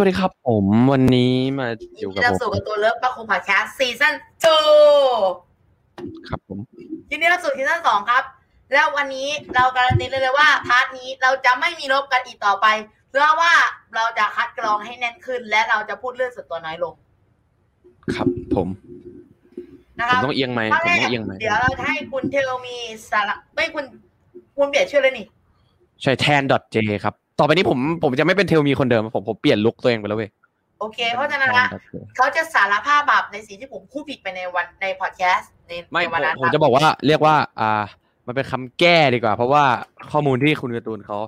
วัสดีครับผมวันนี้มาอยู่กับเราผมสู่กับตัวเลิฟปะคงพอดแคสต์ซีซั่นทูครับผมยินดีรับสู่ซีซั่นสองครับ แล้ววันนี้เราการันตีเลยเลยว่าพาร์ทนี้เราจะไม่มีลบกันอีกต่อไปเพื่อว่าเราจะคัดกรองให้แน่นขึ้น และเราจะพูดเรื่องส่วนตัวน้อยลง ครับผมนะผคมรับต้องเอียงไหมข้อผมแรกต้องเอียงไหมเดี๋ยวเราจะให้คุณเทลมีสาระไม่คุณคุณเปลี่ยนชื่อเลยนี่ใช่แทน .j ครับ ต่อไปนี้ผมผมจะไม่เป็นเทลมีคนเดิมผมผมเปลี่ยนลุคตัวเองไปแล้วเว้ยโอเค เพราะฉะนั้นนะแทน .j เขาจะสารภาพบาปในสิ่งที่ผมพูดผิดไปในวันในพอดแคสต์ในไม่ในผวันมนั้นผมครับจะบอกว่าเรียกว่า อ่า มันเป็นคำแก้ดีกว่า เพราะว่าข้อมูลที่คุณการ์ตูนเขา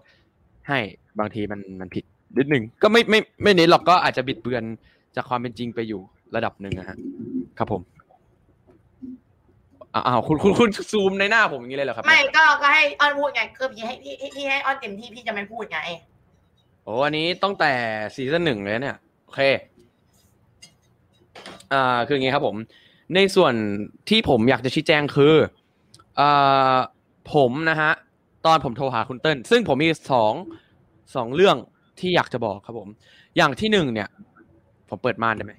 ให้บางทีมันมันผิดนิดหนึ่งก็ไม่ไม่ไม่นิดหรอกก็อาจจะบิดเบือนจากความเป็นจริงไปอยู่ระดับหนึ่งนะฮะครับผม อ้าวอ้าวคุณคุณคุณซูมในหน้าผมอย่างนี้เลยเหรอครับไม่ก็ก็ให้อ้อนพูดไงคือพี่ให้พี่พี่ให้อ้อนเต็มที่พี่จะไม่พูดไงโอ้อันนี้ตั้งแต่ซีซั่นหนึ่งเลยเนี่ยโอเคอ่าคืออย่างงี้ครับ ผม ในส่วนที่ผมอยากจะชี้แจงคืออ่าผมนะฮะตอนผมโทรหาคุณเติ้ลซึ่งผมมีสองสองเรื่องที่อยากจะบอกครับผม อย่างที่หนึ่งเนี่ย ผมเปิดม่านได้ไหม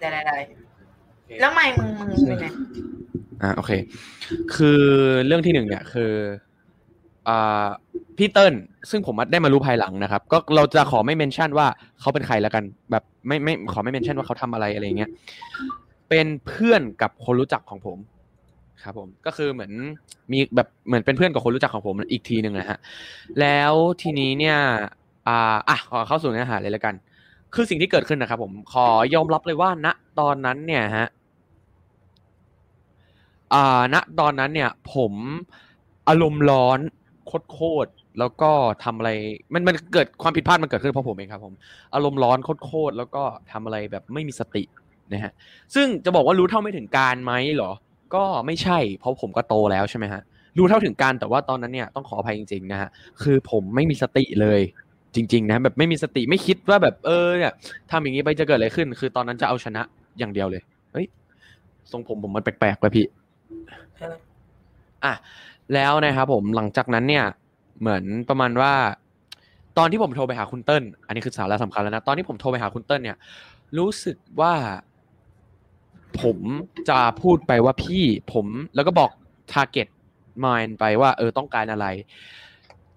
ได้ได้ได้ แล้วไม่มึงมึงเป็นอ่าโอเค คือเรื่องที่หนึ่งเนี่ยคืออ่าพี่เติ้ลซึ่งผมได้มารู้ภายหลังนะครับ ก็เราจะขอไม่เมนชั่นว่าเขาเป็นใครแล้วกัน แบบไม่ไม่ขอไม่เมนชั่นว่าเขาทำอะไรอะไรเงี้ยเป็นเพื่อนกับคนรู้จักของผม ครับ ผมก็คือเหมือนมีแบบเหมือนเป็นเพื่อนกับคนรู้จักของผมอีกทีหนึ่งนะฮะแล้วทีนี้เนี่ยอ่าอะขอเข้าสู่เนื้อหาเลยแล้วกัน คือสิ่งที่เกิดขึ้นนะครับ ผมขอยอมรับเลยว่าณตอนนั้นเนี่ยฮะ อ่าณตอนนั้นเนี่ยผมอารมณ์ร้อนโคตรๆแล้วก็ทำอะไรมันมันเกิดความผิดพลาดมันเกิดขึ้นเพราะผมเองครับผมอารมณ์ร้อนโคตรๆแล้วก็ทำอะไรแบบไม่มีสตินะฮะซึ่งจะบอกว่ารู้เท่าไม่ถึงการไหมเหรอ ก็ไม่ใช่เพราะผมก็โตแล้วใช่ไหมฮะรู้เท่าถึงการแต่ว่าตอนนั้นเนี่ยต้องขออภัยจริงๆนะฮะคือผมไม่มีสติเลยจริง ๆ นะแบบไม่มีสติไม่คิดว่าแบบเออเนี่ยทำอย่างนี้ไปจะเกิดอะไรขึ้น คือตอนนั้นจะเอาชนะอย่างเดียวเลยเฮ้ยทรงผมผมมันแปลกๆไปพี่ อะแล้วนะครับผมหลังจากนั้นเนี่ย เหมือนประมาณว่า ตอนที่ผมโทรไปหาคุณเติ้ลอันนี้คือสาระสำคัญแล้วนะตอนที่ผมโทรไปหาคุณเติ้ลเนี่ย รู้สึกว่า ผมจะพูดไปว่าพี่ผมแล้วก็บอก target mind ไปว่าเออต้องการอะไร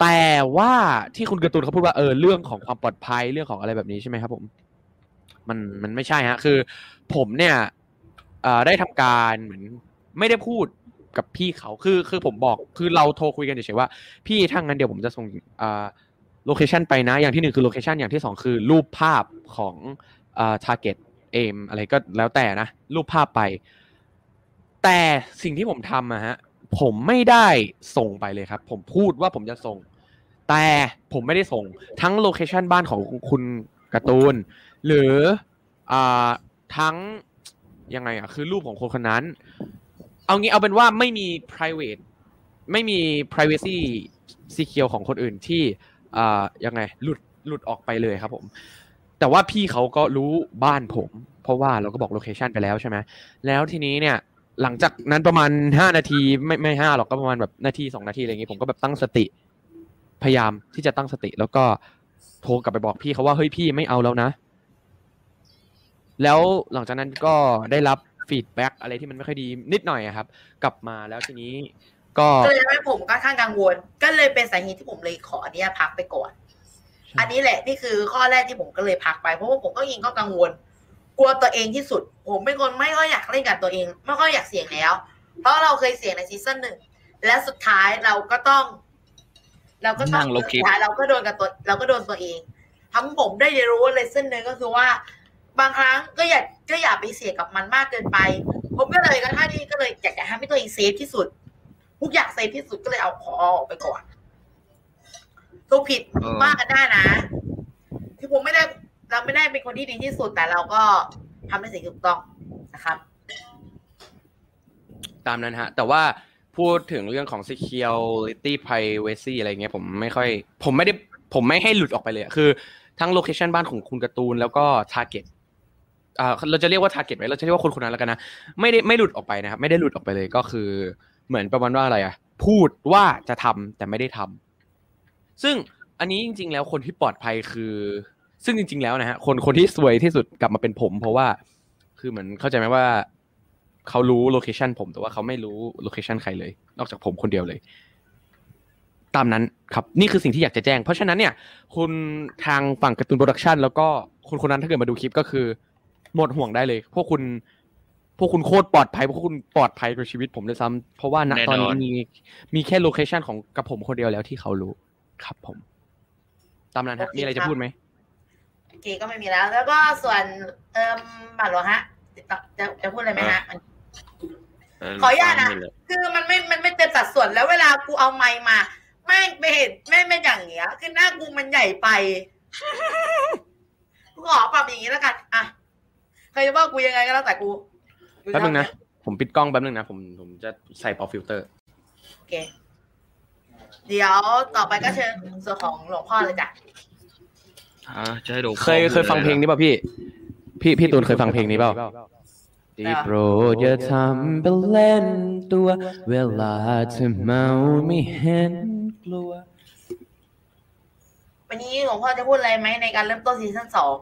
แต่ว่าที่คุณกร์ตูนเขาพูดว่าเออเรื่องของความปลอดภัยเรื่องของอะไรแบบนี้ใช่ไหมครับผม มันมันไม่ใช่ฮะ คือ ผมเนี่ยได้ทำการเหมือน ไม่ได้พูดกับพี่เขาคือคือผมบอกคือเราโทรคุยกันเฉยๆว่า พี่ถ้างั้นเดี๋ยวผมจะส่งอ่า location ไปนะ อย่างที่หนึ่งคือ location อย่างที่สองคือรูปภาพของอ่า target aim อะไรก็แล้วแต่นะ รูปภาพไป แต่สิ่งที่ผมทำอะฮะผมไม่ได้ส่งไปเลยครับ ผมพูดว่าผมจะส่ง แต่ผมไม่ได้ส่งทั้งโลเคชันบ้านของคุณกร์ตูนหรืออ่าทั้งยังไงอะคือรูปของคนคนนั้น เอางี้เอาเป็นว่าไม่มี private ไม่มี privacy secure ของคนอื่นที่อ่ายังไงหลุดหลุดออกไปเลยครับผม แต่ว่าพี่เขาก็รู้บ้านผม เพราะว่าเราก็บอก location ไปแล้วใช่ไหมแล้วทีนี้เนี่ยหลังจากนั้นประมาณห้านาทีไม่ไม่ห้าหรอกก็ประมาณแบบนาทีสองนาทีอะไรอย่างงี้ผมก็แบบตั้งสติ พยายามที่จะตั้งสติ แล้วก็โทรกลับไปบอกพี่เขาว่าเฮ้ยพี่ไม่เอาแล้วนะ แล้วหลังจากนั้นก็ได้รับ feedback อะไรที่มันไม่ค่อยดีนิดหน่อยอะครับ กลับมาแล้วทีนี้ก็ก็เลยทำให้ผมค่อนข้างกังวล ก็เลยเป็นสาเหตุที่ผมเลยขออนุญาตพักไปก่อน อันนี้แหละนี่คือข้อแรกที่ผมก็เลยพักไปเพราะว่าผมก็เองก็กังวล กลัวตัวเองที่สุด ผมเป็นคนไม่ค่อยอยากเล่นกับตัวเอง ไม่ค่อยอยากเสี่ยงแล้ว เพราะเราเคยเสี่ยงในซีซั่นหนึ่งและสุดท้ายเราก็ต้อง เราก็ต้องนั่งลบคลิสุปดท้ายเราก็โดนกับตัว เราก็โดนตัวเองทำให้ผมได้เรียนรู้เลยเส้นหนึ่งก็คือว่า บางครั้งก็อย่าก็อย่าไปเสี่ยงกับมันมากเกินไป ผมก็เลยกระทั่งที่ก็เลยอยากจะทำให้ตัวเอง safe ที่สุด ทุกอย่าง safe ที่สุดก็เลยเอาขอออกไปก่อนถูกผิดเออว่ากันได้นะคือผมไม่ได้เราไม่ได้เป็นคนที่ดีที่สุดแต่เราก็ทำในสิ่งที่ถูกต้องนะครับ ตามนั้นฮะ แต่ว่าพูดถึงเรื่องของ security privacy อะไรเงี้ยผมไม่ค่อย ผมไม่ได้ผมไม่ให้หลุดออกไปเลยอะคือทั้ง location บ้านของคุณการ์ตูนแล้วก็ target อ่า เราจะเรียกว่า target ไว้เราจะเรียกว่าคนคนนั้นแล้วกันนะไม่ได้ไม่หลุดออกไปนะครับ ไม่ได้หลุดออกไปเลยก็คือ เหมือนประมาณว่าอะไรอะ พูดว่าจะทำแต่ไม่ได้ทำซึ่งอันนี้จริง ๆ แล้วคนที่ปลอดภัยคือ ซึ่งจริง ๆ แล้วนะฮะคนคนที่ซวยที่สุดกลับมาเป็นผม เพราะว่า คือเหมือนเข้าใจไหมว่าเขารู้โลเคชันผมแต่ว่าเขาไม่รู้โลเคชันใครเลย นอกจากผมคนเดียวเลย ตามนั้นครับนี่คือสิ่งที่อยากจะแจ้ง เพราะฉะนั้นเนี่ย คุณทางฝั่งการ์ตูนโปรดักชันแล้วก็คนคนนั้นถ้าเกิดมาดูคลิปก็คือ หมดห่วงได้เลย พวกคุณพวกคุณโคตรปลอดภัยพวกคุณปลอดภัยกว่าชีวิตผมด้วยซ้ำเพราะว่าณแน่นอนตอนนี้มีมีแค่ location ของกับผมคนเดียวแล้วที่เขารู้ครับผม ตามนั้นฮะโอเคมีอะไรจะครับพูดไหมโอเคก็ไม่มีแล้ว แล้วก็ส่วนเอ่มบัตรหลวงฮะติดต่อจะจะพูดอะไรไหมฮะขออนุญาตนะคือมันไม่มันไม่เต็มสัดส่วนแล้วเวลากูเอาไมค์มาแม่งไม่เห็นแม่งไม่อย่างเงี้ยคือหน้ากูมันใหญ่ไปกูขอปรับอย่างงี้แล้วกันอะ ใครจะว่ากูยังไงก็แล้วแต่กูแป๊บนึงนะ ผมปิดกล้องแป๊บนึงนะ ผมผมจะใส่ pop filter โอเค เดี๋ยวต่อไปก็เชิญส่วนของหลวงพ่อเลยจ้ะอ่าจะให้ดูเคยเคยฟังเพลงนี้ป่ะพี่ พี่พี่ตูนเคยฟังเพลงนี้เปล่าได้โปรดอย่าทำเป็นเล่นตัว เวลาเธอเมาไม่เห็นกลัว วันนี้หลวงพ่อจะพูดอะไรไหมในการเริ่มต้นซีซั่นสอง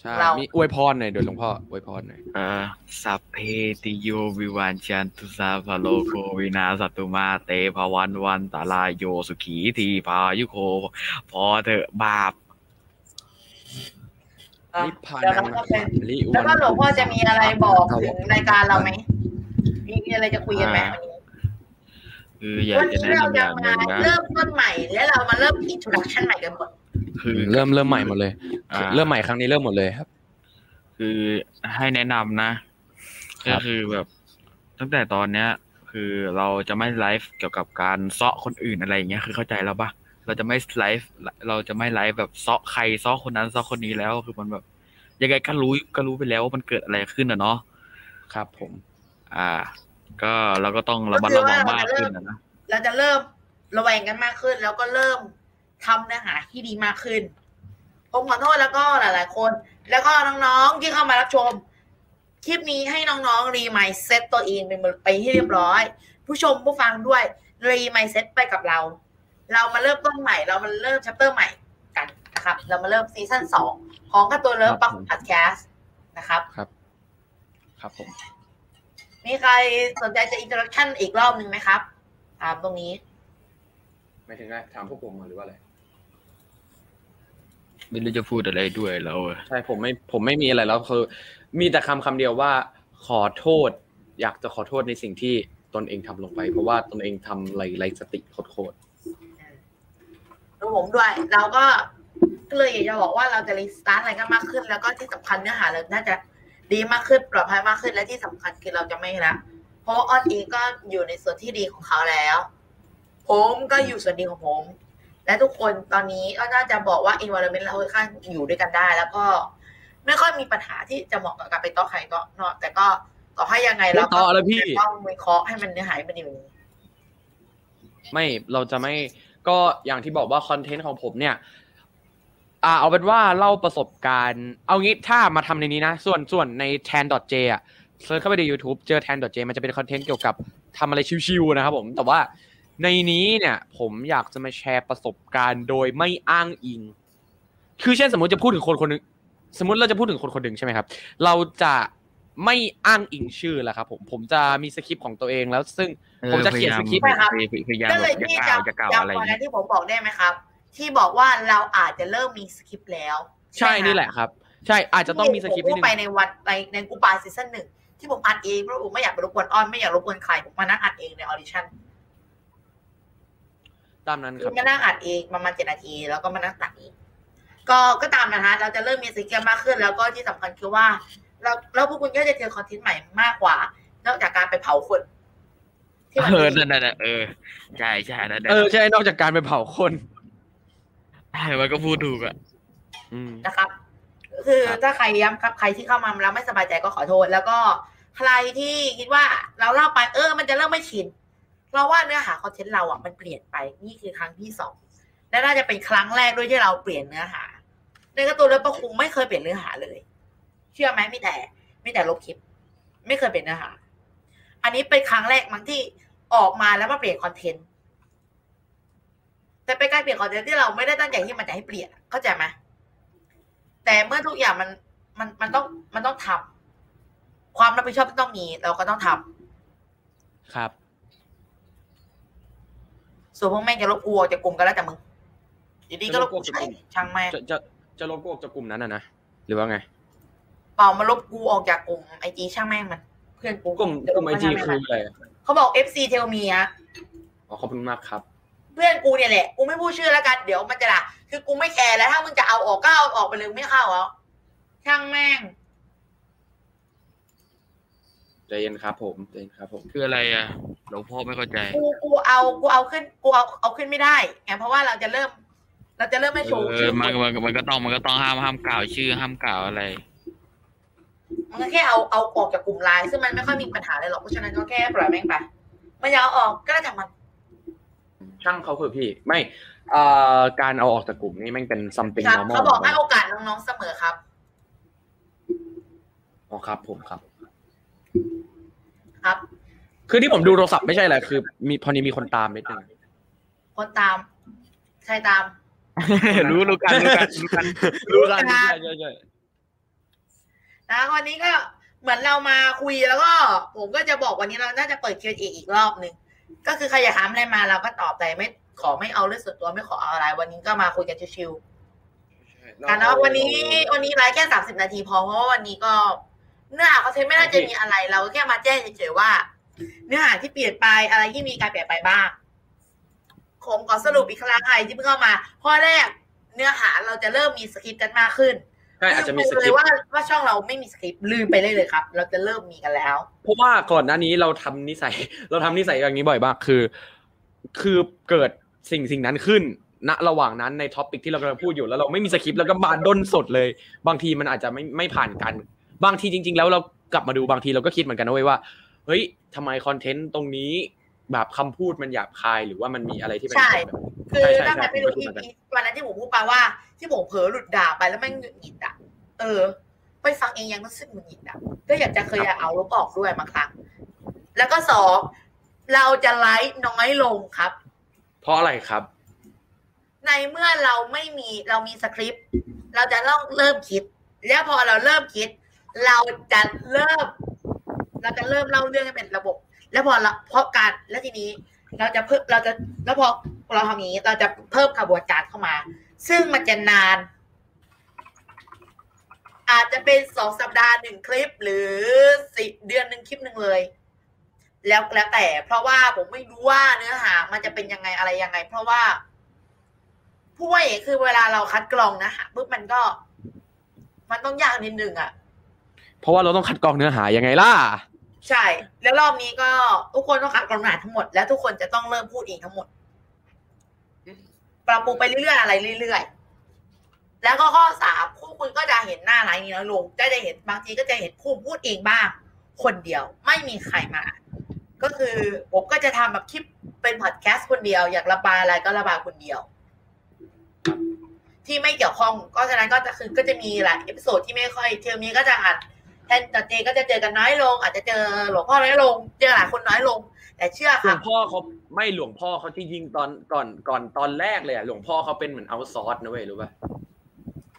ใช่เรามีอวยพรหน่อยเดี๋ยวหลวงพ่ออวยพรหน่อยเอ่อสัพพีติโยวิวัชชันตุสัพพะโรโค วินัสสะตุมาเต ภะวัตวันตะราโยสุขีทีฆายุโก พอเถอะบาปอะนิพพาเดี๋ยวนัเรางก็เป็นลิแล้วก็หลวงพ่อจะมีอะไรบอกถึงรายการเราไหมมีมีอะไรจะคุยกันไหมวันนี้คืออยากวันจะนี้แนะเรานำอจะย่างหมานึ่งนะเริ่มต้นใหม่ และเรามาเริ่มอินโทรดักชันใหม่กันหมด คือเริ่มเริ่มใหม่หมดเลยอ่าเริ่มใหม่ครั้งนี้เริ่มหมดเลยครับ คือให้แนะนำนะครัก็บคือแบบตั้งแต่ตอนเนี้ย คือเราจะไม่ไลฟ์เกี่ยวกับการเซาะคนอื่นอะไรอย่างเงี้ยคือเข้าใจแล้วปะเราจะไม่ไลฟ์เราจะไม่ไลฟ์แบบเซาะใครเซาะคนนั้นเซาะคนนี้แล้วคือมันแบบยังไงก็รู้ก็รู้ไปแล้วว่ามันเกิดอะไรขึ้นอะเนาะครับผม อ่า ก็เราก็ต้องระมัดระวังมากขึ้นอะนะเราจะเริ่มระแวงกันมากขึ้น แล้วก็เริ่ม ทำเนื้อหาที่ดีมากขึ้น ผมขอโทษแล้วก็หลาย ๆ คน แล้วก็น้องๆที่เข้ามารับชม คลิปนี้ให้น้องๆรีมายเซ็ตตัวเองเป็นไปที่เรียบร้อย ผู้ชมผู้ฟังด้วย re mindset ไปกับเรา เรามาเริ่มต้นใหม่ เรามาเริ่ม chapter ใหม่กันนะครับ เรามาเริ่มซีซั่นสองของการ์ตูนเลิฟปักพอดแคสต์นะครับ ครับ ครับผม มีใครสนใจจะ interaction อีกรอบหนึ่งไหมครับ ถามตรงนี้ ไม่ถึงไงถามพวกผมมาหรือว่าอะไร ไม่รู้จะพูดอะไรด้วยแล้วอะใช่ผมไม่ผมไม่มีอะไรแล้วคือมีแต่คำคำเดียวว่า ขอโทษ อยากจะขอโทษในสิ่งที่ตนเองทำลงไป เพราะว่าตนเองทำไรไรสติโคตรดูผมด้วย เราก็ก็เลยอยากจะบอกว่าเราจะรีสตาร์ทอะไรกันมากขึ้น แล้วก็ที่สำคัญเนื้อหาเราน่าจะดีมากขึ้นปลอดภัยมากขึ้นและที่สำคัญคือเราจะไม่ละเพราะว่าออนเองก็อยู่ในส่วนที่ดีของเขาแล้ว ผมก็อยู่ส่วนดีของผม และทุกคนตอนนี้ก็น่าจะบอกว่า environment เราค่อนข้างอยู่ด้วยกันได้ แล้วก็ไม่ค่อยมีปัญหาที่จะเหมาะกับการไปต่อใครก็เนาะแต่ก็ต่อให้ยังไงๆเราไม่ต่อแล้วพี่ต้องวิเคราะห์ให้มันเนื้อหาให้มันดีกว่านี้ไม่เราจะไม่ก็อย่างที่บอกว่าคอนเทนต์ของผมเนี่ยอ่าเอาเป็นว่าเล่าประสบการณ์ เอางี้ถ้ามาทำในนี้นะ ส่วนส่วนใน tan.j อะเซิร์ชเข้าไปใน YouTube เจอ tan.j มันจะเป็นคอนเทนต์เกี่ยวกับทำอะไรชิวๆนะครับผม แต่ว่า ในนี้เนี่ยผมอยากจะมาแชร์ประสบการณ์โดยไม่อ้างอิง คือเช่นสมมติจะพูดถึงคนคนหนึงสมมติเราจะพูดถึงคนคนหนึ่งใช่ไหมครับ เราจะไม่อ้างอิงชื่อแหละครับผมผมจะมีสคริปต์ของตัวเองแล้ว ซึ่งผมจะเขียนสคริปต์พยายามพยายามก็แบเลยบจะที่กล่าจะวจะกล่าวย้ำอะไรตอนเงี้นั้ยนที่ผมบอกได้ไหมครับ ที่บอกว่าเราอาจจะเริ่มมีสคริปต์แล้ว ใช่ไมนี่แหละครับ ใช่อาจจะต้องมีสคริปต์ผนิดพูดนึงไปในวันในในกูปาซีซั่นหนึ่งที่ผมอัดเองเพราะผมไม่อยากไปรบกวนอ้อนไม่อยากรบกวนใครผมมานั่งอัดเองในออดิชั่น ตามนั้นคคืรัอบมานั่งอัดเองประมาณเจ็ดนาที แล้วก็มานั่งตัดเองก็ก็ตามนะฮะเราจะเริ่มมีสคริปต์มากขึ้น แล้วก็ที่สำคัญคือว่า เราเราพวกคุณก็จะเจอคอนเทนต์ใหม่มากกว่านอกจากการไปเผาคนที่มันเออมีนั่นน่ะเออใช่ใช่นั่นน่ะเออใช่นอกจากการไปเผาคนใช่มันก็พูดถูกอะอืมนะครับ คือครับถ้าใครย้ำครับใครที่เข้ามาแล้วไม่สบายใจก็ขอโทษ แล้วก็ใครที่คิดว่าเราเล่าไปเออ มันจะเริ่มไม่ชิน เราว่าเนื้อหาคอนเทนต์เราอะมันเปลี่ยนไปนี่คือครั้งที่สองและน่าจะเป็นครั้งแรกด้วยที่เราเปลี่ยนเนื้อหา ในกร์ตูนเรื่องประคุงไม่เคยเปลี่ยนเนื้อหาเลย เชื่อไหมไมีแต่ไมีแต่ลบคลิป ไม่เคยเปลี่ยนเนื้อหา อันนี้เป็นครั้งแรกมั้งที่ออกมาแล้วมาเปลี่ยนคอนเทนต์แต่เป็นการเปลี่ยนคอนเทนต์ที่เราไม่ได้ตั้งใจที่มันจะให้เปลี่ยนเข้าใจไหมแต่เมื่อทุกอย่างมันมันมันต้องมันต้องทำความรับผิดชอบต้องมีเราก็ต้องทำครับ ส่วนพวกแม่งจะลบกูออกจากกลุ่มก็แล้วแต่มึงอยู่ดีก็ลบกูจะลบกูออกจากกลุ่มช่างแม่งจะจะจะลบกูออกจากกลุ่มนั้นอะนะหรือว่าไง เปล่ามาลบกูออกจากกลุ่มไอจีช่างแม่งมัน เพื่อนกูกลุ่มจะกลุ่มไอลบจีช่างแม่งคือมันอะไรอะเขาบอก FC Tell me อะอ๋อขอบคุณมากครับ เพื่อนกูเนี่ยแหละกูไม่พูดชื่อแล้วกันเดี๋ยวมันจะด่าคือกูไม่แคร์แล้วถ้ามึงจะเอาออกก็เอาออกไปเลยไม่เข้าเอาช่างแม่งใจเย็นครับผมใจเย็นครับผมคืออะไรอะ หลวงพ่อไม่เข้าใจ กูกูเอากูเอาขึ้นกูเอาเอาขึ้นไม่ได้ไงเพราะว่าเราจะเริ่ม เราจะเริ่มไม่โชว์เอชื่ออมันคนมันมันก็ต้องมันก็ต้องห้ามห้ามกล่าวชื่อห้ามกล่าวอะไร มันก็แค่เอาเอาออกจากกลุ่มไลน์ซึ่งมันไม่ค่อยมีปัญหาเลยหรอกเพราะฉะนั้นก็แค่ปล่อยแม่งไปมันอยากเอาออกก็แล้วแต่มัน ช่างเขาคือพี่ ไม่เอ่อการเอาออกจากกลุ่มนี่แม่งเป็น something ครับ normal เขาบอกให้โอกาสน้องๆเสมอครับอ๋อครับ ผมครับ ครับ คือที่ผมดูโทรศัพท์ไม่ใช่อะไรคือ มีพอนี้มีคนตามนิดนึงคนตาม ใครตาม รู้รู้กันรู้กันรู้กันรู้กันรู้กันใช่ใช่ใช่นะวันนี้ก็เหมือนเรามาคุยแล้วก็ ผมก็จะบอกวันนี้เราน่าจะเปิด Q&A อีกรอบหนึ่งก็คือใครอยากถามอะไรมาเราก็ตอบแต่ไม่ขอไม่เอาเรื่องส่วนตัวไม่ขอเอาอะไร วันนี้ก็มาคุยกันชิวๆกันเนาะวันนี้วันนี้ไลฟ์แค่สามสิบนาทีพอเพราะว่าวันนี้ก็เนื้อหาเขาเทไม่น่าจะมีอะไรเราแค่มาแจ้งเฉยๆว่า เนื้อหาที่เปลี่ยนไปอะไรที่มีการเปลี่ยนไปบ้างผมขอสรุปอีกครั้งใครที่เพิ่งเข้ามาข้อแรกเนื้อหาเราจะเริ่มมีสคริปต์กันมากขึ้นใช่อาจจะมีสลืคริเลยปต์ว่าว่าช่องเราไม่มีสคริปต์ลืมไปเลยเลยครับ เราจะเริ่มมีกันแล้ว เพราะว่าก่อนหน้านี้เราทำนิสัย เราทำนิสัยอย่างนี้บ่อยมากคือ คือเกิดสิ่งสิ่งนั้นขึ้นณระหว่างนั้นใน topic ที่เรากำลังพูดอยู่แล้วเราไม่มีสคริปต์แล้วก็มาด้นสดเลย บางทีมันอาจจะไม่ไม่ผ่านกัน บางทีจริง ๆ แล้วเรากลับมาดูบางทีเราก็คิดเหมือนกันนะเว้ยว่า เฮ้ยทำไม content ตรงนี้แบบคำพูดมันหยาบคายหรือว่ามันมีอะไรที่มันใช่แบบคือใช่ใช่ถ้าใครใช่ไม่รู้ผมที่ก็คิดเหมือนกันวันนั้นที่ผมพูดไปว่า ที่ผมเผลอหลุดด่าไปแล้วแม่งหงุดหงิดอะ เออ ไปฟังเองยังรู้สึกหงุดหงิดอะก็อยากจะเคยเอาลบออกด้วยบางครั้งแล้วก็สองเราจะไลฟ์น้อยลงครับ เพราะอะไรครับ ในเมื่อเราไม่มีเรามีสคริปต์เราจะต้องเริ่มคิด แล้วพอเราเริ่มคิด เราจะเริ่ม เราจะเริ่มเล่าเรื่องให้เป็นระบบ แล้วพอเราเพราะการแล้วทีนี้ เราจะเพิ่มเราจะแล้วพอเราทำอย่างนี้ เราจะเพิ่มกระบวนการเข้ามา ซึ่งมันจะนาน อาจจะเป็นสองสัปดาห์หนึ่งคลิป หรือสิเดือนหนึ่งคลิปหนึ่งเลย แล้วแล้วแต่ เพราะว่าผมไม่รู้ว่าเนื้อหามันจะเป็นยังไงอะไรยังไง เพราะว่าผู้ว่าเอกคือเวลาเราคัดกรองนะฮะปุ๊บมันก็ มันต้องยากนิดนึงอะ เพราะว่าเราต้องคัดกรองเนื้อหายังไงล่ะ ใช่ แล้วรอบนี้ก็ทุกคนต้องคัดกรองเนื้อหาทั้งหมด แล้วทุกคนจะต้องเริ่มพูดเองทั้งหมด ปรับปรุงไปเรื่อยๆอะไรเรื่อยๆ แล้วก็ข้อสามคู่คุณก็จะเห็นหน้าไลน์นี้น้อยลงก็จะเห็นบางทีก็จะเห็นคู่พูดเองบ้าง คนเดียวไม่มีใครมา ก็คือผมก็จะทำแบบคลิปเป็นพอดแคสต์คนเดียว อยากระบายอะไรก็ระบายคนเดียวที่ไม่เกี่ยวข้องก็ฉะนั้นก็จะคือก็จะมีหลายเอพิโซดที่ไม่ค่อยเทอมนี้ก็จะอ่าน แทนแต่เจก็จะเจอกันน้อยลง อาจจะเจอหลวงพ่อน้อยลง เจอหลายคนน้อยลง แต่เชื่อหลค่ะวงพ่อเขาไม่หลวงพ่อเขาจริงๆตอนก่อนก่อนตอนแรกเลยอะหลวงพ่อเขาเป็นเหมือนเอาซอร์สนะเว้ยรู้ป่ะ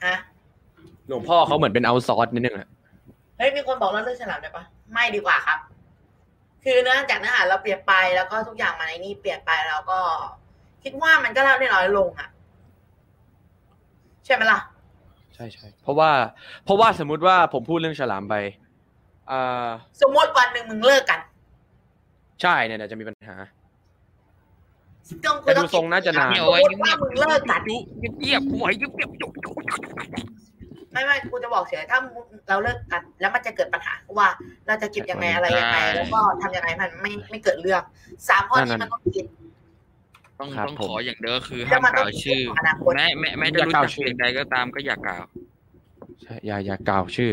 ฮะหลวงพ่อเขาเหมือนเป็นเอาซอร์สนิดนึงอะเฮ้ยมีคนบอกเราเรื่องฉลามได้ปะไม่ดีกว่าครับ คือเนื่องจากเนื้อหาเราเปลี่ยนไปแล้วก็ทุกอย่างมาในนี้เปลี่ยนไปแล้วก็ คิดว่ามันก็เล่าได้น้อยลงอะใช่ไหมล่ะ ใช่ใช่เพราะว่า เพราะว่าสมมุติว่าผมพูดเรื่องฉลามไปอ่าสมมติวันหนึ่งมึงเลิกกัน ใช่เนี่ยเดี๋ยวจะมีปัญหาต้องแต่ดูทรงน่าจะนานเงียสบมไว้มติว่ามึงเลิกกันเงียบๆกูให้เงียบๆไม่ไม่กูจะบอกเฉยถ้ามึงเราเลิกกัน แล้วมันจะเกิดปัญหาว่าเราจะเก็บยังไงอะไรยังไงแล้วก็ทำยังไงมันไม่ไม่เกิดเรื่องสามข้อนี้มันต้องคิด ต้องครับต้องผมขออย่างเดียวก็คือแล้ห้าวมมันกต้อล่างวคิดชื่อถึงอนาคต แม้แม้แม้จะรู้จักเพียงใดก็ตามก็อย่ากล่าวใช่อย่าอย่ากล่าวชื่อ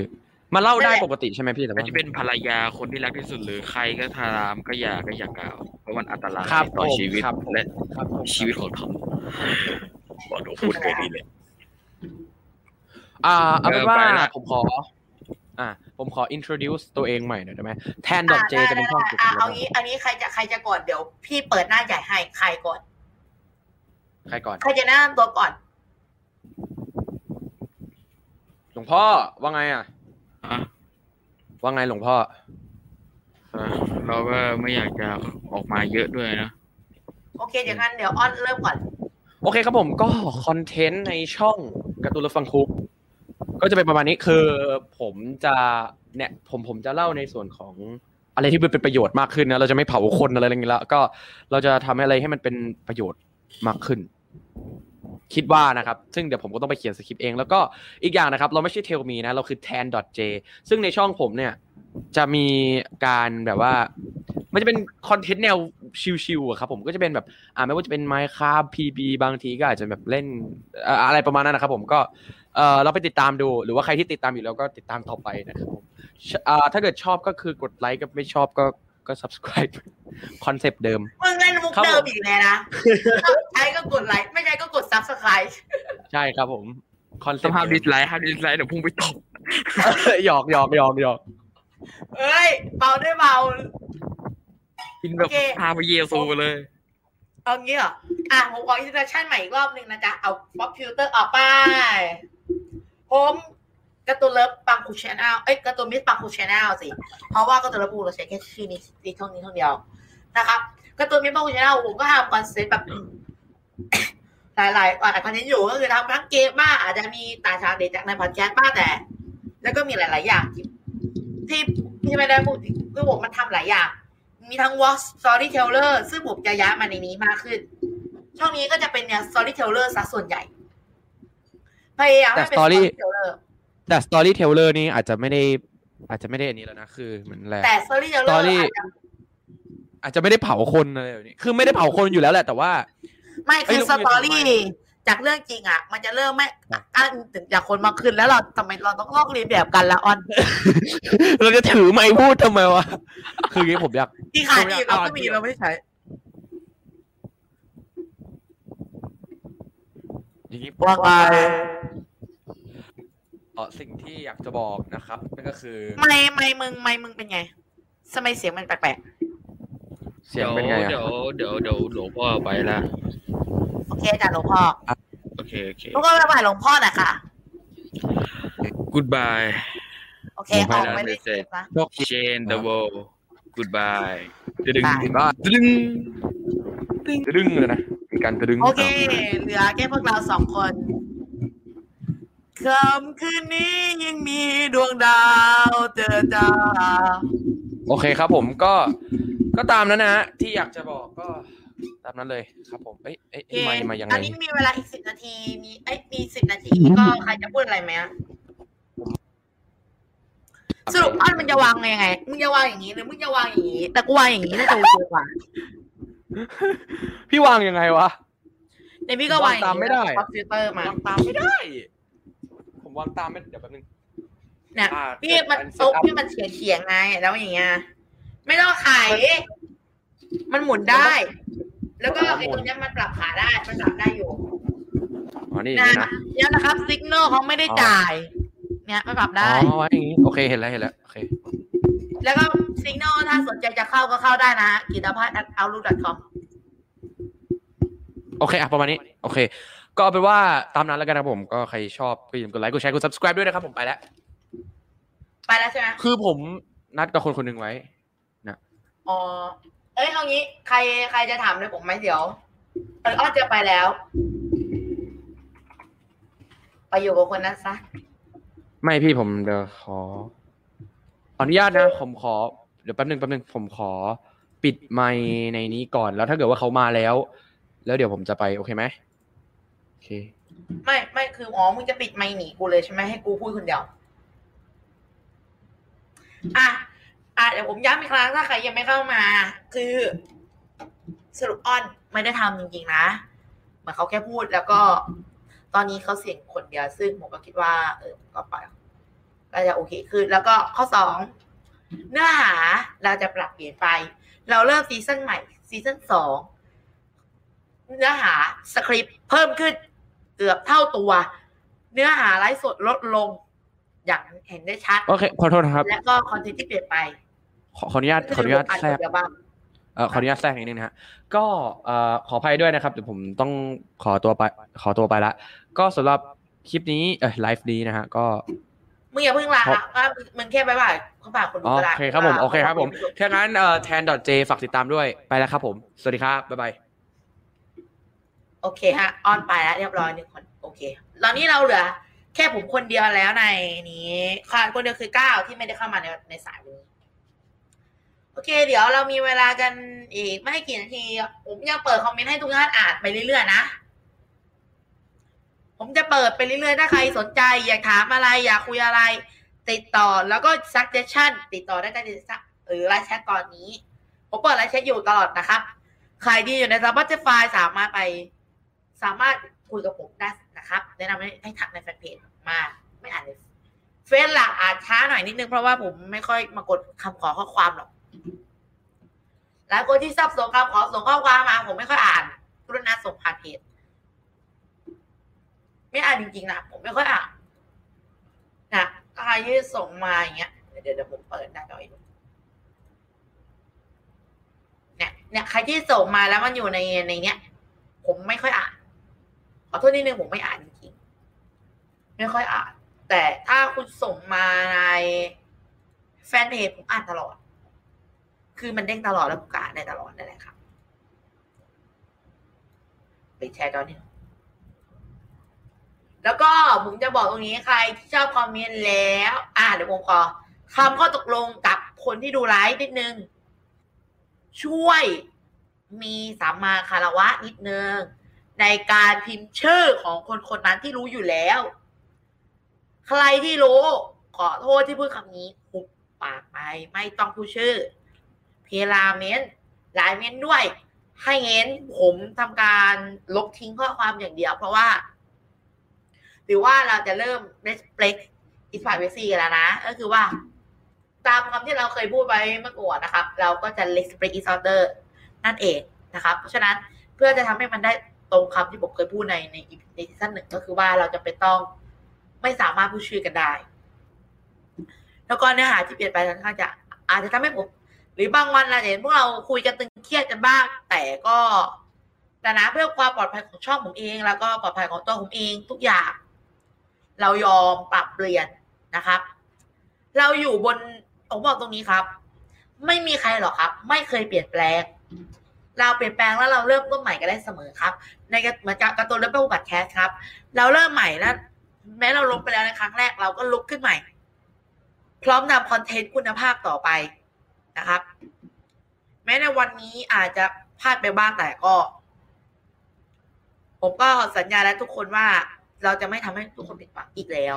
มาเล่าได้ปกติใช่ไหมพี่แต่ไม่ว่า จะเป็นภรรยาคนที่รักที่สุดหรือใครก็ตามก็อย่าก็อย่ากล่าว เพราะมันอันตรายครับต่อผมชีวิตครับผม และครับผมชีวิตของทอมบอกหนูพูดแค่นี้เลย อ่าเอาเป็นว่าเออไปละ ผมขอ อ่า ผมขอ introduce ตัวเองใหม่หน่อยได้ไหมแทนดอทเจอ่าจะเป็นช่องเกี่ยวอ่ากับเอางี้ อันนี้ใครจะใครจะก่อนเดี๋ยว พี่เปิดหน้าใหญ่ให้ใครก่อน ใครก่อน ใครจะแนะนำตัวก่อน หลวงพ่อว่าไงอะ อะว่าไงหลวงพ่อเออเราก็ไม่อยากจะออกมาเยอะด้วยนะ โอเคเดี๋ยวกันเดี๋ยวอ้อนเริ่มก่อน โอเคครับผมก็คอนเทนต์ในช่องการ์ตูนรถฟังคุก ก็จะเป็นประมาณนี้คือผมจะเนี่ยผมผมจะเล่าในส่วนของอะไรที่มันเป็นประโยชน์มากขึ้นนะเราจะไม่เผาคนอะไรอย่างเงี้ยแล้วก็เราจะทำอะไรให้มันเป็นประโยชน์มากขึ้น คิดว่านะครับ ซึ่งเดี๋ยวผมก็ต้องไปเขียนสคริปต์เอง แล้วก็อีกอย่างนะครับ เราไม่ใช่เทลมีนะ เราคือ tan.j ซึ่งในช่องผมเนี่ย จะมีการแบบว่า มันจะเป็นคอนเทนต์แนวชิวๆอะครับผมก็จะเป็นแบบอ่าไม่ว่าจะเป็น Minecraft PB บางทีก็อาจจะแบบเล่นอะไรประมาณนั้นนะครับผมก็เออเราไปติดตามดู หรือว่าใครที่ติดตามอยู่แล้วก็ติดตามต่อไปนะครับผมอ่าถ้าเกิดชอบก็คือกดไลค์ก็ไม่ชอบก็ ก็ subscribe คอนเซปต์เดิม มึงเล่นมุกครับผมเดิมอีกเลยนะใช้ก็กดไลค์ไม่ใช้ก็กด subscribeใช่ครับผมคอนเซต้ปองต์ห้าม dislike ห้าม dislike เดี๋ยวพุ่งไปตกหยอกหยอกหยอกหยอกเอ้ยเบาด้วยเบากินแบบโอเคพาไปเยซูเลยเอางี้เหรออะผมขออินโทรดักชันใหม่อีกรอบหนึ่งนะจ๊ะ เอาป๊อปฟิลเตอร์ออกไป ผม การ์ตูนเลิฟปังคูชแนลเอ้ยการ์ตูนมิสปังคูชแนลสิ เพราะว่าการ์ตูนเลิฟปูเราใช้แค่ชื่อนี้ในช่องนี้ช่องเดียวนะครับการ์ตูนมิสปังคูชแนลผมก็ทำคอนเซ็ปต์แบบ หลายๆหลายคอนเทนต์อยู่ก็คือทำทั้งเกมบ้างอาจจะมีต่างชาติเด็กจากในพอดแคสต์บ้างแต่ แล้วก็มีหลาย ๆ อย่างที่ที่ที่ไม่ได้พูดถึงคือผมมันทำหลายอย่าง มีทั้ง Walk Storyteller ซึ่งผมจะย้ายมาในนี้มากขึ้น ช่องนี้ก็จะเป็นแนว Storyteller ซะส่วนใหญ่ พยายามให้เป็น แต่ story Storyteller แต่ storyteller นี่อาจจะไม่ได้ อาจจะไม่ได้อันนี้แล้วนะคือเหมือนแหละแต่ Storyteller Story อาจจะอาจจะไม่ได้เผาคนอะไรแบบนี้คือไม่ได้เผาคนอยู่แล้วแหละ แต่ว่า ไม่เอ้คืยอแล้วสคุณตอจะทำรี่ไมจากเรื่องจริงอะ มันจะเริ่มไม่อ้างถึงจากคนมากขึ้นแล้วเราทำไมเราต้องลอกเรียนแบบกันละออน เราจะถือไม้พูดทำไมวะคืออย่างนี้ผมอยากที่ขายผมอยากดีเราก็อ่านมีเดี๋ยวเราไม่ได้ใช้อย่างนี้ว่าไง เออสิ่งที่อยากจะบอกนะครับนั่นก็คือ ไม่ไม่มึงไม่มึงเป็นไงทำไมเสียงมันแปลกเสียงเป็นไงอะเดี๋ยวเดี๋ยวเดี๋ยวหลวงพ่อไปละๆโอเคจ้ะหลวงพ่อโอเคโอเคทุกคนไปไหว้หลวงพ่อหน่อยค่ะ goodbye โอเคหลวงพ่อออกไม่ได้เสียนะโชคดี change the world goodbye ดึงบายดึงบ้าดึงตะดึงเลยนะมีการตะดึงโอเค เหลือแค่พวกเราสองคน ค่ำคืนนี้ยังมีดวงดาวเจอจ้าโอเคครับผมก็ก็ตามนั้นนะฮะที่อยากจะบอกก็ตามนั้นเลยครับผมเอ้ยเอ้ยโอเคเอ้ยมามายังไงอันนี้มีเวลาอีกสิบนาที มีเอ้ยมีสิบนาทีก็ใครจะพูดอะไรไหมอะสรุปอันมันจะวางยังไง มึงจะวางอย่างนี้หรือมึงจะวางอย่างนี้ แต่กูวางอย่างนี้น่าจะโอเคกว่าพี่วางยังไงวะ แต่พี่ก็วางอย่งนี้วางตามไม่ได้คอมพิวเตอร์มาวางตามไม่ได้ผม วางตามไม่เดี๋ยวแป๊บนึงเนี่ยอ่าพี่มันเป็นโต๊ะ setup พี่มันเฉียงเฉียงๆไงแล้วอย่างเงี้ยไม่ต้องไขมันหมุนได้ แล้วก็ไอ้ตรงเนี้ยมันปรับขาได้มันปรับได้อยู่อ๋อนี่นะนี่นะเนี่ยนะครับซิกเนลเขาไม่ได้จ่าย เนี่ยไม่ปรับได้อ๋อไว้อย่างงี้โอเคเห็นแล้วเห็นแล้วโอเค แล้วก็ซิกเนลถ้าสนใจจะเข้าก็เข้าได้นะกิตาพัฒน์ outlook.com โอเคอะประมาณนี้ โอเค ก็เอาเป็นว่าตามนั้นแล้วกันนะครับผมก็ใครชอบก็อย่าลืมกดไลค์กดแชร์กด subscribe ด้วยนะครับผมไปแล้ว ไปแล้วใช่ไหมคือผมนัดกับคนคนหนึ่งไว้อ๋อเอ้ยเอางี้ ใครใครจะถามเลยผมไหมเดี๋ยวเอออ้อจะไปแล้ว ไปอยู่กับคนนั้นซะไม่พี่ผมเดี๋ยวขอขออนุญาตนะผมขอเดี๋ยวแป๊บนึงแป๊บนึงผมขอปิดไมค์ในนี้ก่อนแล้วถ้าเกิดว่าเขามาแล้ว แล้วเดี๋ยวผมจะไปโอเคไหมโอ เค ไม่ไม่คืออ๋อมึงจะปิดไมค์หนีกูเลยใช่ไหมให้กูพูดคนเดียวอะอะเดี๋ยวผมย้ำอีกครั้งถ้าใครยังไม่เข้ามา คือ สรุปอ้อนไม่ได้ทำจริงๆนะเหมือนเขาแค่พูดแล้วก็ ตอนนี้เขาเสียงคนเดียวซึ่งผมก็คิดว่า เออก็ไปก็จะโอเคขึ้นแล้วก็ข้อสองเนื้อหาเราจะปรับเปลี่ยนไป เราเริ่มซีซั่นใหม่ซีซั่นสองเนื้อหาสคริปต์เพิ่มขึ้น เกือบเท่าตัว เนื้อหาไลฟ์สดลดลง อย่างเห็นได้ชัด โอเค ขอโทษนะครับ และก็คอนเทนต์ที่เปลี่ยนไป ขอขออนุญาตขออนุญาตแทรกเดี๋ยวบ้างเอ่อขออนุญาตแทรกนิดนึงนะฮะก็เอ่อขออภัยด้วยนะครับเดี๋ยวผมต้องขอตัวไป ขอตัวไปละก็สำหรับคลิปนี้เออไลฟ์นี้นะฮะก็มึงอย่าเพิ่งลาครับว่ามึงแค่บายบายเขาฝากคนดูอ๋อก็ได้โอเคครับผมโอเคครับผมว่าถ้างั้นเอ่อแทน .j ฝากติดตามด้วยไปแล้วครับผม สวัสดีครับ บ๊ายบาย โอเคฮะออนไปแล้วเรียบร้อยหนึ่งคนโอเคตอนนี้เราเหลือ แค่ผมคนเดียวแล้วในนี้คนเดียวคือก้าวที่ไม่ได้เข้ามาในในสายวันนี้โอเค เดี๋ยวเรามีเวลากันอีกไม่กี่นาที ผมยังเปิดคอมเมนต์ให้ทุกท่านอ่านไปเรื่อยๆนะ ผมจะเปิดไปเรื่อยๆ ถ้าใครสนใจ อยากถามอะไร อยากคุยอะไร ติดต่อแล้วก็ suggestion ติดต่อได้ที่หรือไลน์แชทตอนนี้ ผมเปิดไลน์แชทอยู่ตลอดนะครับ ใครที่อยู่ใน Spotify สามารถไป สามารถคุยกับผมได้นะครับ แนะนำให้ให้ทักในแฟนเพจมาไม่อ่านเลยเฟซหลักอาจช้าหน่อยนิดนึง เพราะว่าผมไม่ค่อยมากดคำขอข้อความหรอกแล้วคนที่ชอบส่งคำขอส่งข้อความมา ผมไม่ค่อยอ่านกรุณาส่งผ่านเพจไม่อ่านจริงๆนะผมไม่ค่อยอ่านนะใครที่ส่งมาอย่างเงี้ยเดี๋ยวเดี๋ยวผมเปิดหน้าจอให้ดูเนี่ยเนี่ยใครที่ส่งมาแล้วมันอยู่ในในเนี้ย ผมไม่ค่อยอ่าน อโทษนิดนึงผมไม่อ่านจริงๆไม่ค่อยอ่าน แต่ถ้าคุณส่งมาในแฟนเพจผมอ่านตลอด คือมันเด้งตลอดแล้วผมก็อ่านได้ตลอดนั่นแหละครับไปแชร์ตอนนี้แล้วก็ผมจะบอกตรงนี้ใครที่ชอบคอมเมนต์แล้ว อ่าเดี๋ยวผมขอคำข้อตกลงกับคนที่ดูไลฟ์นิดนึง ช่วยมีสัมมาคารวะนิดนึง ในการพิมพ์ชื่อของคนคนนั้นที่รู้อยู่แล้ว ใครที่รู้ขอโทษที่พูดคำนี้หุบปากไปไม่ต้องพูดชื่อ เพลาเมนต์หลายเมนต์ด้วย ให้เห็นผมทำการลบทิ้งข้อความอย่างเดียว เพราะว่าหรือว่าเราจะเริ่ม respect is privacy กันแล้วนะ ก็คือว่า ตามคำที่เราเคยพูดไปเมื่อก่อนนะครับ เราก็จะ respect is order นั่นเองนะครับ เพราะฉะนั้นเพื่อจะทำให้มันได้ ตรงคำที่ผมเคยพูดในในในซีซั่นหนึ่งก็คือว่าเราจะเป็นต้องไม่สามารถพูดชื่อกันได้ แล้วก็เนื้อหาที่เปลี่ยนไปค่อนข้างจะอาจจะทำให้ผมหรือบางวันเราจะเห็นพวกเราคุยกันตึงเครียดกันบ้าง แต่ก็แต่นะเพื่อความปลอดภัยของช่องผมเอง แล้วก็ปลอดภัยของตัวผมเองทุกอย่าง เรายอมปรับเปลี่ยนนะครับ เราอยู่บนผมบอกตรงนี้ครับ ไม่มีใครหรอกครับ ไม่เคยเปลี่ยนแปลง เราเปลี่ยนแปลงแล้วเราเริ่มต้นใหม่กันได้เสมอครับ ในเหมือนกับการ์ตูนเรื่องเปบัติแคสครับ เราเริ่มใหม่แล้ว แม้เราลงไปแล้วในครั้งแรกเราก็ลุกขึ้นใหม่ พร้อมนำคอนเทนต์คุณภาพต่อไปนะครับ แม้ในวันนี้อาจจะพลาดไปบ้างแต่ก็ ผมก็สัญญาแล้วทุกคนว่าเราจะไม่ทำให้ทุกคนผิดหวังอีกแล้ว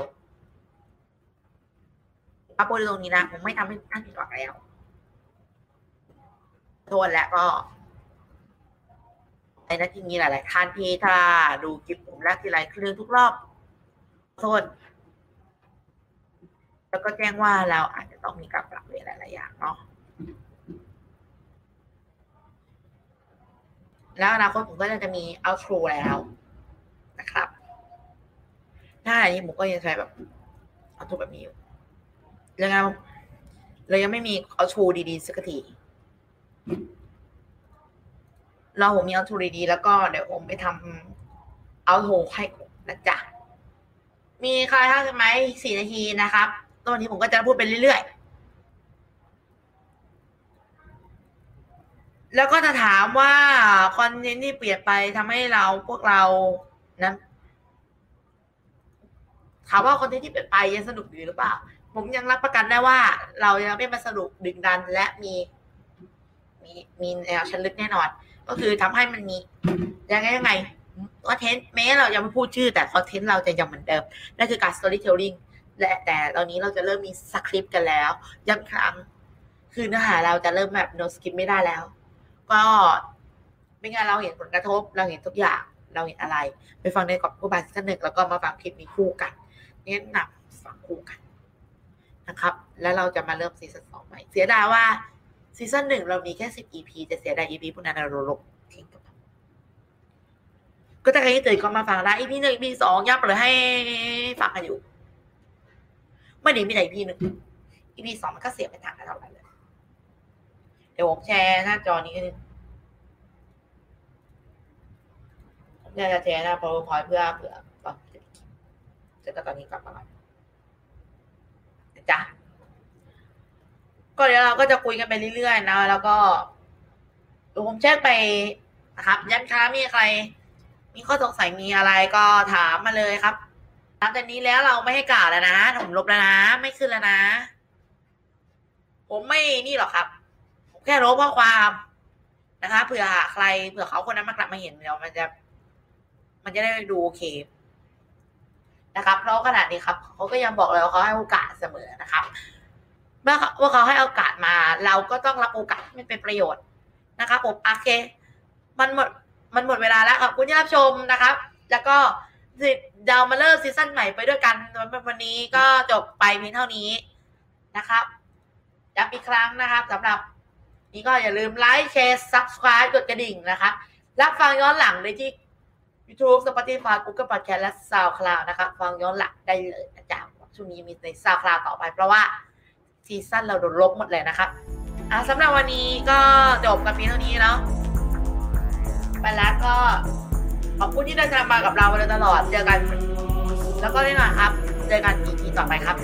อัปโปรตรงนี้นะผมไม่ทำให้ท่านผิดหวังแล้วโทษแล้วก็ ในนาทีนี้หลาย ๆ ท่านที่ถ้าดูคลิปผมแรกทีไรคลื่นทุกรอบโทษแล้วก็แจ้งว่าเราอาจจะต้องมีการปรับเปลี่ยนหลาย ๆ อย่างเนาะแล้วอนาคตผมก็จะมี outro แล้วนะครับถ้าอันนี้ผมก็ยังใช้แบบ outro แบบนี้อยู่แล้วไงเลยยังไม่มี outro ดี ๆ สักที ราผมมี outro ดีๆแล้วก็เดี๋ยวผมไปทำ outro ให้นะจ๊ะ มีใครท่าใช่ไหมสี่นาทีนะครับตอนนี้ผมก็จะพูดไปเรื่อยๆ แล้วก็จะถามว่าคอนเทนต์ที่เปลี่ยนไปทำให้เราพวกเรานั้นถามว่าคอนเทนต์ที่เปลี่ยนไปยังสนุกอยู่หรือเปล่า ผมยังรับประกันได้ว่า เรายังไม่มาสนุกดึงดันและมีมีมีแนวชันลึกแน่นอน ก็คือทำให้มันมียังไงยังไงคอนเทนต์แม้เรายังไม่พูดชื่อแต่คอนเทนต์เราจะยังเหมือนเดิมนั่นคือการ storytelling และแต่ตอนนี้เราจะเริ่มมีสคริปต์กันแล้วย้ำครั้งคือเนื้อหาเราจะเริ่มแบบ no script ไม่ได้แล้ว ก็เป็นไงเราเห็นผลกระทบ เราเห็นทุกอย่างเราเห็นอะไร ไปฟังในกรอบผู้บาซีซั่นหนึ่งแล้วก็มาฟังคลิปนี้คู่กันแนะนำฟังคู่กันนะครับ แล้วเราจะมาเริ่มซีซั่นสองใหม่ เสียดายว่า ซีซั่นหนึ่งเรามีแค่สิบ EP จะเสียดาย EP พวกนั้นเราลบทิ้งกันก็ถ้าใครที่ตื่นก็มาฟังได้ EP หนึ่ง EP สองย่าเปิดให้ฟังกันอยู่ ไม่ได้มีแต่ EP หนึ่ง EP สองมันก็เสียไปทางกันเท่าไหร่เลยเดี๋ยวผมแชร์หน้าจอนี้ก็ได้ผมอยจะแชร์หน้า PowerPoint เพื่อเผื่อตอนเสร็จแล้วตอนนี้กลับมาก่อนจ๊ะ ก็เดี๋ยวเราก็จะคุยกันไปเรื่อยๆนะแล้วก็เดี๋ยวผมแชทไปนะครับยันค้ามีใคร มีข้อสงสัยมีอะไรก็ถามมาเลยครับหลังจากนี้แล้วเราไม่ให้กล่าวแล้วนะผมลบแล้วนะ ไม่ขึ้นแล้วนะ ผมไม่นี่หรอกครับ ผมแค่ลบข้อความนะคะเผื่อใครเผื่อเขาคนนั้นมากลับมาเห็นเดี๋ยวมันจะ มันจะได้ดูโอเคนะครับ เพราะขนาดนี้ครับเขาก็ยังบอกเลยว่าเขาให้โอกาสเสมอนะครับ มื่อว่าเขาให้โอกาสมา เราก็ต้องรับโอกาสที่มันเป็นประโยชน์นะครับผมโอเค มันหมดมันหมดเวลาแล้วขอบคุณที่รับชมนะครับ แล้วก็เดามาเลิกซีซั่นใหม่ไปด้วยกันวันนี้ก็จบไปเพียงเท่านี้นะครับย้ำอีกครั้งนะครับสำหรับ นี่ก็อย่าลืมไลค์แชร์ subscribe กดกระดิ่งนะครับรับฟังย้อนหลังได้ที่ YouTube Spotify Google Podcast และ SoundCloud นะครับฟังย้อนหลังได้เลยนะจ๊ะช่วงนี้มีใน SoundCloud ต่อไปเพราะว่า ซีซั่นเราโดนลบหมดเลยนะคะอะสำหรับวันนี้ก็จบกันเพียงเท่านี้เนาะไปแล้วก็ขอบคุณที่เดินทางมากับเรามาโดยตลอดเจอกัน แล้วก็ไม่มาครับ เจอกัน EP ต่อไปครับ